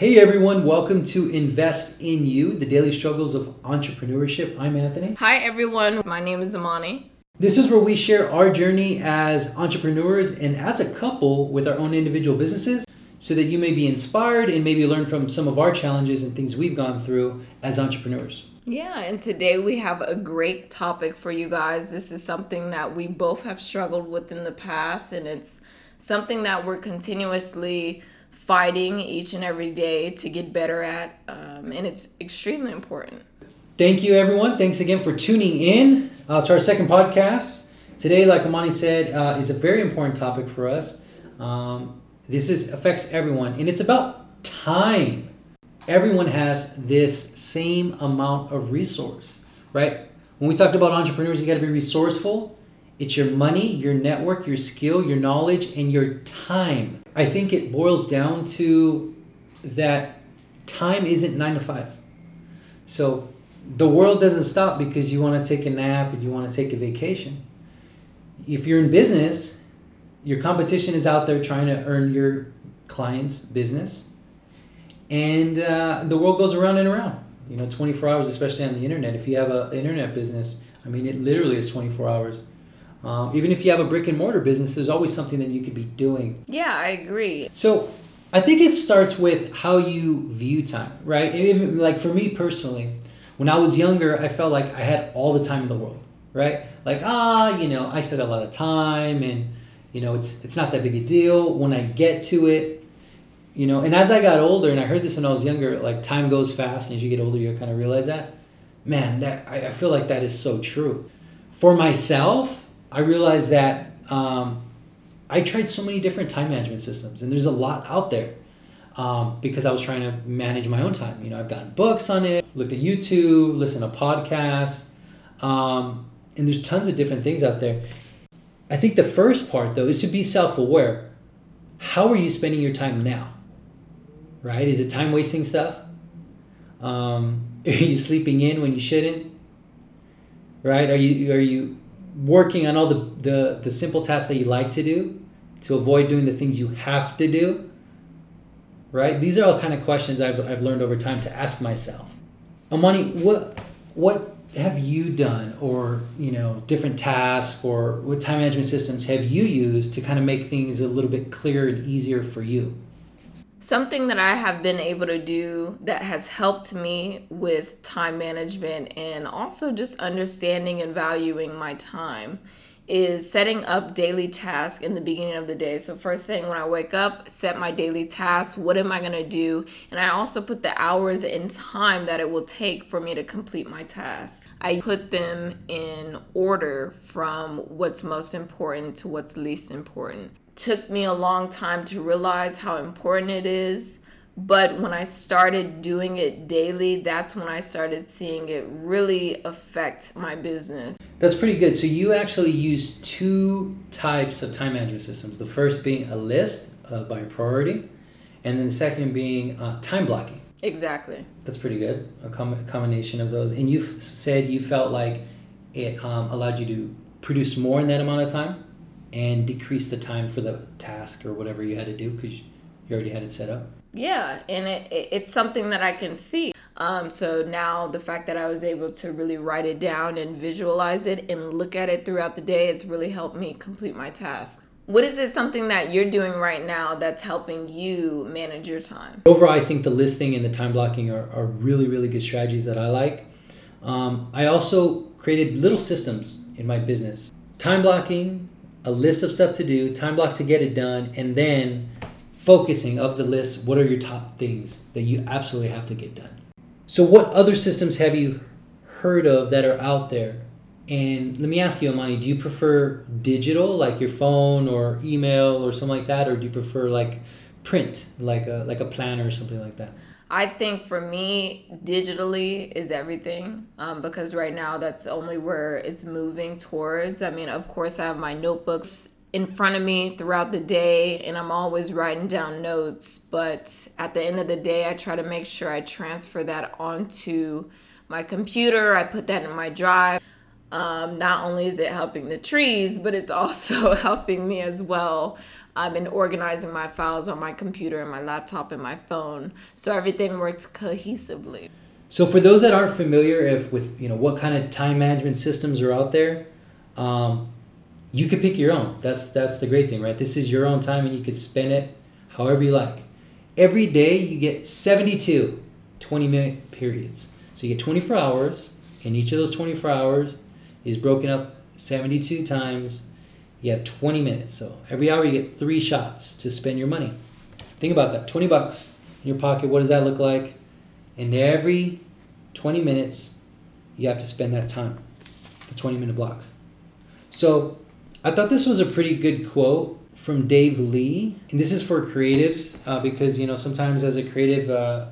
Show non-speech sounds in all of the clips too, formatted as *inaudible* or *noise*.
Hey everyone, welcome to Invest in You, the daily struggles of entrepreneurship. I'm Anthony. Hi everyone, my name is Amani. This is where we share our journey as entrepreneurs and as a couple with our own individual businesses so that you may be inspired and maybe learn from some of our challenges and things we've gone through as entrepreneurs. Yeah, and today we have a great topic for you guys. This is something that we both have struggled with in the past, and it's something that we're continuously fighting each and every day to get better at, um, and it's extremely important. Thank you, everyone. Thanks again for tuning in uh, to our second podcast. Today, like Amani said, uh, is a very important topic for us. Um, this is affects everyone, and it's about time. Everyone has this same amount of resource, right? When we talked about entrepreneurs, you got to be resourceful. It's your money, your network, your skill, your knowledge, and your time I think it boils down to that time isn't nine to five. So the world doesn't stop because you want to take a nap and you want to take a vacation. If you're in business, your competition is out there trying to earn your client's business. And uh, the world goes around and around. You know, 24 hours, especially on the internet. If you have an internet business, I mean, it literally is 24 hours um, even if you have a brick and mortar business, there's always something that you could be doing. Yeah, I agree. So I think it starts with how you view time, right? And even like for me personally, when I was younger, I felt like I had all the time in the world, right? Like ah, you know, I got a lot of time, and you know, it's it's not that big a deal when I get to it. You know, and as I got older, and I heard this when I was younger, like time goes fast, and as you get older, you kind of realize that. Man, that I, I feel like that is so true. For myself, I realized that um, I tried so many different time management systems, and there's a lot out there um, because I was trying to manage my own time. You know, I've gotten books on it, looked at YouTube, listened to podcasts, um, and there's tons of different things out there. I think the first part, though, is to be self aware. How are you spending your time now? Right? Is it time wasting stuff? Um, *laughs* are you sleeping in when you shouldn't? Right? Are you are you working on all the, the, the simple tasks that you like to do to avoid doing the things you have to do right? These are all kind of questions i've, I've learned over time to ask myself. Amani what what have you done or you know different tasks or what time management systems have you used to kind of make things a little bit clearer and easier for you Something that I have been able to do that has helped me with time management and also just understanding and valuing my time is setting up daily tasks in the beginning of the day. So, first thing when I wake up, set my daily tasks. What am I going to do? And I also put the hours and time that it will take for me to complete my tasks. I put them in order from what's most important to what's least important took me a long time to realize how important it is. But when I started doing it daily, that's when I started seeing it really affect my business. That's pretty good. So you actually use two types of time management systems. The first being a list uh, by priority, and then the second being uh, time blocking. Exactly. That's pretty good. A, com- a combination of those. And you said you felt like it um, allowed you to produce more in that amount of time and decrease the time for the task or whatever you had to do because you already had it set up. Yeah, and it, it, it's something that I can see. Um, so now the fact that I was able to really write it down and visualize it and look at it throughout the day, it's really helped me complete my task. What is it something that you're doing right now that's helping you manage your time? Overall, I think the listing and the time blocking are, are really, really good strategies that I like. Um, I also created little systems in my business. Time blocking, a list of stuff to do, time block to get it done, and then focusing of the list what are your top things that you absolutely have to get done. So, what other systems have you heard of that are out there? And let me ask you, Amani, do you prefer digital, like your phone or email or something like that, or do you prefer like print, like a like a planner or something like that? I think for me, digitally is everything um, because right now that's only where it's moving towards. I mean, of course, I have my notebooks in front of me throughout the day and I'm always writing down notes, but at the end of the day, I try to make sure I transfer that onto my computer. I put that in my drive. Um, not only is it helping the trees, but it's *laughs* also helping me as well I've been organizing my files on my computer and my laptop and my phone so everything works cohesively. So for those that aren't familiar if with you know what kind of time management systems are out there, um, you could pick your own. That's that's the great thing, right? This is your own time and you could spend it however you like. Every day you get 72 20 minute periods. So you get 24 hours, and each of those 24 hours is broken up 72 times. You have 20 minutes. So every hour you get three shots to spend your money. Think about that 20 bucks in your pocket. What does that look like? And every 20 minutes, you have to spend that time, the 20 minute blocks. So I thought this was a pretty good quote from Dave Lee, and this is for creatives uh, because you know sometimes as a creative, uh,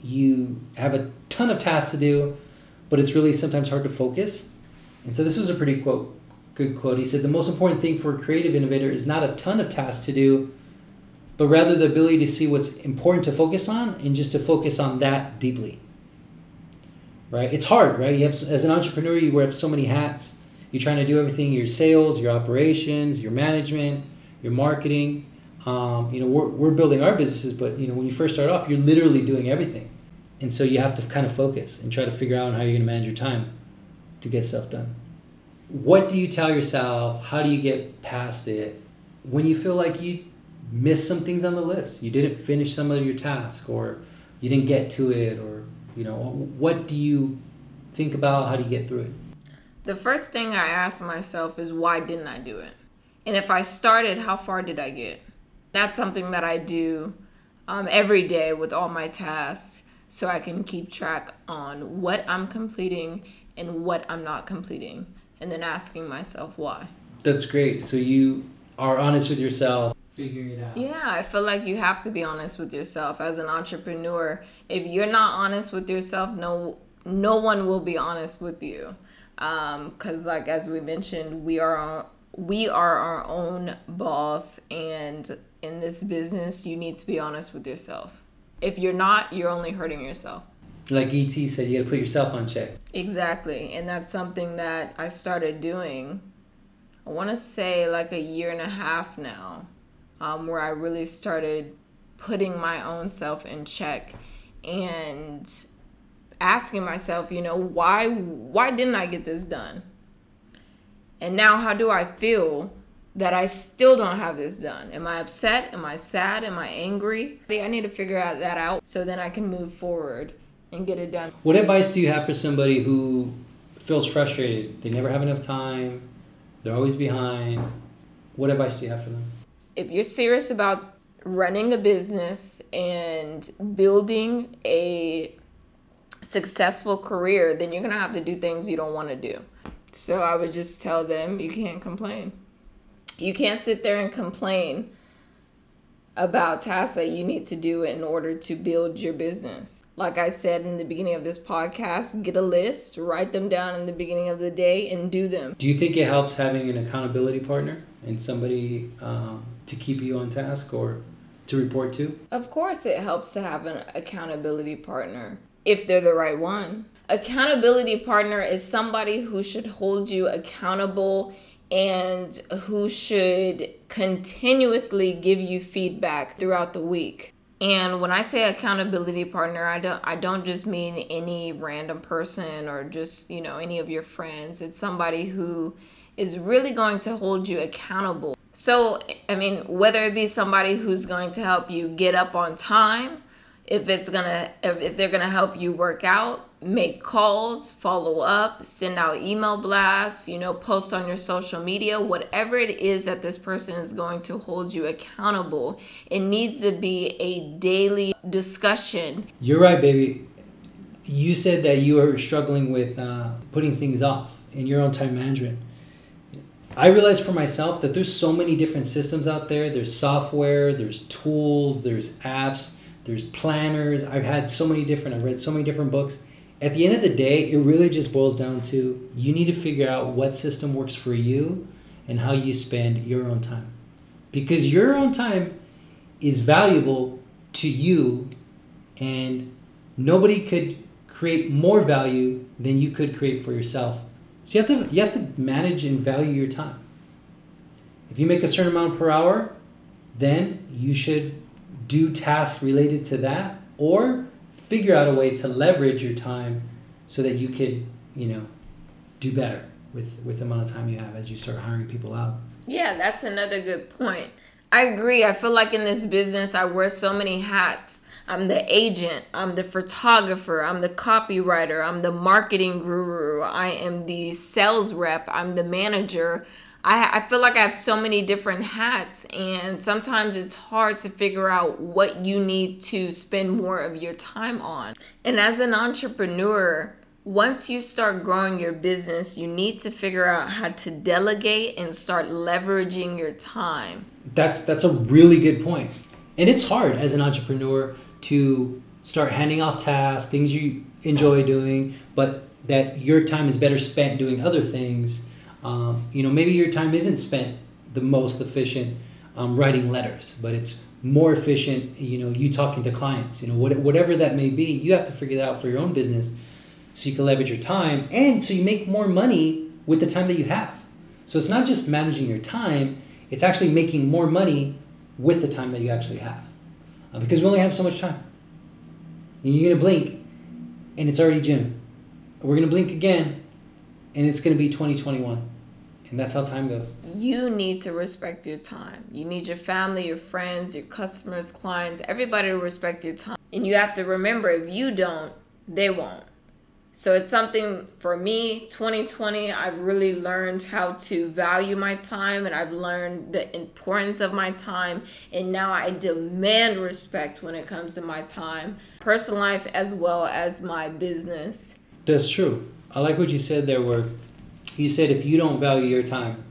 you have a ton of tasks to do, but it's really sometimes hard to focus. And so this was a pretty quote, good quote. He said, "The most important thing for a creative innovator is not a ton of tasks to do, but rather the ability to see what's important to focus on and just to focus on that deeply." Right? It's hard, right? You have as an entrepreneur, you wear so many hats. You're trying to do everything: your sales, your operations, your management, your marketing. Um, you know, we're, we're building our businesses, but you know, when you first start off, you're literally doing everything and so you have to kind of focus and try to figure out how you're going to manage your time to get stuff done. What do you tell yourself? How do you get past it when you feel like you missed some things on the list? You didn't finish some of your task or you didn't get to it or you know, what do you think about? How do you get through it? The first thing I ask myself is why didn't I do it? And if I started, how far did I get? That's something that I do um, every day with all my tasks so I can keep track on what I'm completing and what I'm not completing, and then asking myself why. That's great. So you are honest with yourself, figuring it out. Yeah, I feel like you have to be honest with yourself as an entrepreneur. If you're not honest with yourself, no no one will be honest with you. Um, cuz like as we mentioned, we are our, we are our own boss and in this business, you need to be honest with yourself. If you're not, you're only hurting yourself. Like ET said, you got to put yourself on check. Exactly. And that's something that I started doing, I want to say like a year and a half now, um, where I really started putting my own self in check and asking myself, you know, why why didn't I get this done? And now how do I feel that I still don't have this done? Am I upset? Am I sad? Am I angry? I need to figure out that out so then I can move forward and get it done. What advice do you have for somebody who feels frustrated? They never have enough time. They're always behind. What advice do you have for them? If you're serious about running a business and building a successful career, then you're going to have to do things you don't want to do. So I would just tell them you can't complain. You can't sit there and complain about tasks that you need to do in order to build your business. Like I said in the beginning of this podcast, get a list, write them down in the beginning of the day, and do them. Do you think it helps having an accountability partner and somebody um, to keep you on task or to report to? Of course, it helps to have an accountability partner if they're the right one. Accountability partner is somebody who should hold you accountable and who should continuously give you feedback throughout the week. And when I say accountability partner, I don't I don't just mean any random person or just, you know, any of your friends. It's somebody who is really going to hold you accountable. So, I mean, whether it be somebody who's going to help you get up on time, if it's going to if, they're going to help you work out, make calls, follow up, send out email blasts, you know, post on your social media, whatever it is that this person is going to hold you accountable. It needs to be a daily discussion. You're right, baby. You said that you are struggling with uh, putting things off in your own time management. I realized for myself that there's so many different systems out there. There's software, there's tools, there's apps, there's planners. I've had so many different, I've read so many different books at the end of the day, it really just boils down to you need to figure out what system works for you and how you spend your own time. Because your own time is valuable to you, and nobody could create more value than you could create for yourself. So you have to you have to manage and value your time. If you make a certain amount per hour, then you should do tasks related to that or figure out a way to leverage your time so that you could, you know, do better with with the amount of time you have as you start hiring people out. Yeah, that's another good point. I agree. I feel like in this business I wear so many hats. I'm the agent, I'm the photographer, I'm the copywriter, I'm the marketing guru, I am the sales rep, I'm the manager. I, I feel like I have so many different hats, and sometimes it's hard to figure out what you need to spend more of your time on. And as an entrepreneur, once you start growing your business, you need to figure out how to delegate and start leveraging your time. That's that's a really good point. And it's hard as an entrepreneur to start handing off tasks, things you enjoy doing, but that your time is better spent doing other things. Um, you know, maybe your time isn't spent the most efficient um, writing letters, but it's more efficient. You know, you talking to clients. You know, what, whatever that may be, you have to figure that out for your own business so you can leverage your time and so you make more money with the time that you have. So it's not just managing your time, it's actually making more money with the time that you actually have. Uh, because we only have so much time. And you're going to blink and it's already June. We're going to blink again and it's going to be 2021. And that's how time goes. You need to respect your time. You need your family, your friends, your customers, clients, everybody to respect your time. And you have to remember if you don't, they won't. So it's something for me, 2020, I've really learned how to value my time and I've learned the importance of my time. And now I demand respect when it comes to my time, personal life, as well as my business. That's true. I like what you said there, where you said if you don't value your time,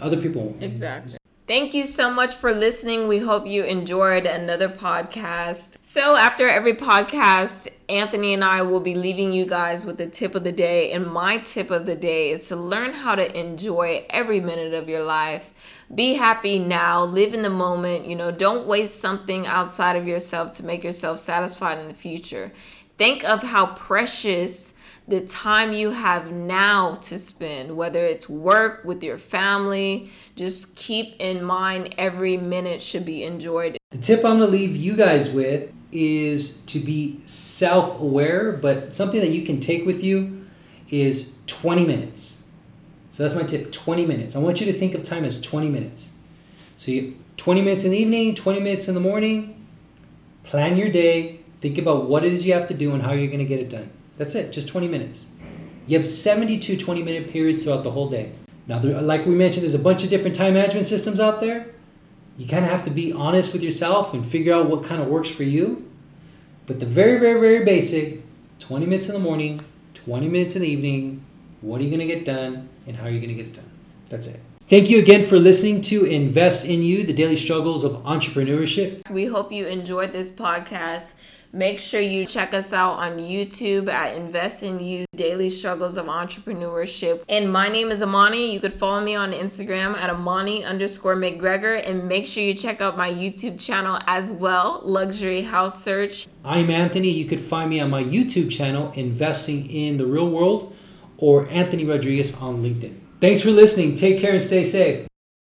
other people won't. Exactly. Thank you so much for listening. We hope you enjoyed another podcast. So, after every podcast, Anthony and I will be leaving you guys with the tip of the day. And my tip of the day is to learn how to enjoy every minute of your life. Be happy now, live in the moment. You know, don't waste something outside of yourself to make yourself satisfied in the future. Think of how precious the time you have now to spend, whether it's work with your family, just keep in mind every minute should be enjoyed. The tip I'm to leave you guys with is to be self aware, but something that you can take with you is 20 minutes. So that's my tip 20 minutes. I want you to think of time as 20 minutes. So you 20 minutes in the evening, 20 minutes in the morning, plan your day, think about what it is you have to do and how you're to get it done. That's it, just 20 minutes. You have 72 20 minute periods throughout the whole day. Now, there, like we mentioned, there's a bunch of different time management systems out there. You kind of have to be honest with yourself and figure out what kind of works for you. But the very, very, very basic 20 minutes in the morning, 20 minutes in the evening, what are you going to get done and how are you going to get it done? That's it. Thank you again for listening to Invest in You, the daily struggles of entrepreneurship. We hope you enjoyed this podcast. Make sure you check us out on YouTube at Invest in You Daily Struggles of Entrepreneurship. And my name is Amani. You could follow me on Instagram at Amani underscore McGregor. And make sure you check out my YouTube channel as well, Luxury House Search. I'm Anthony. You could find me on my YouTube channel, Investing in the Real World, or Anthony Rodriguez on LinkedIn. Thanks for listening. Take care and stay safe.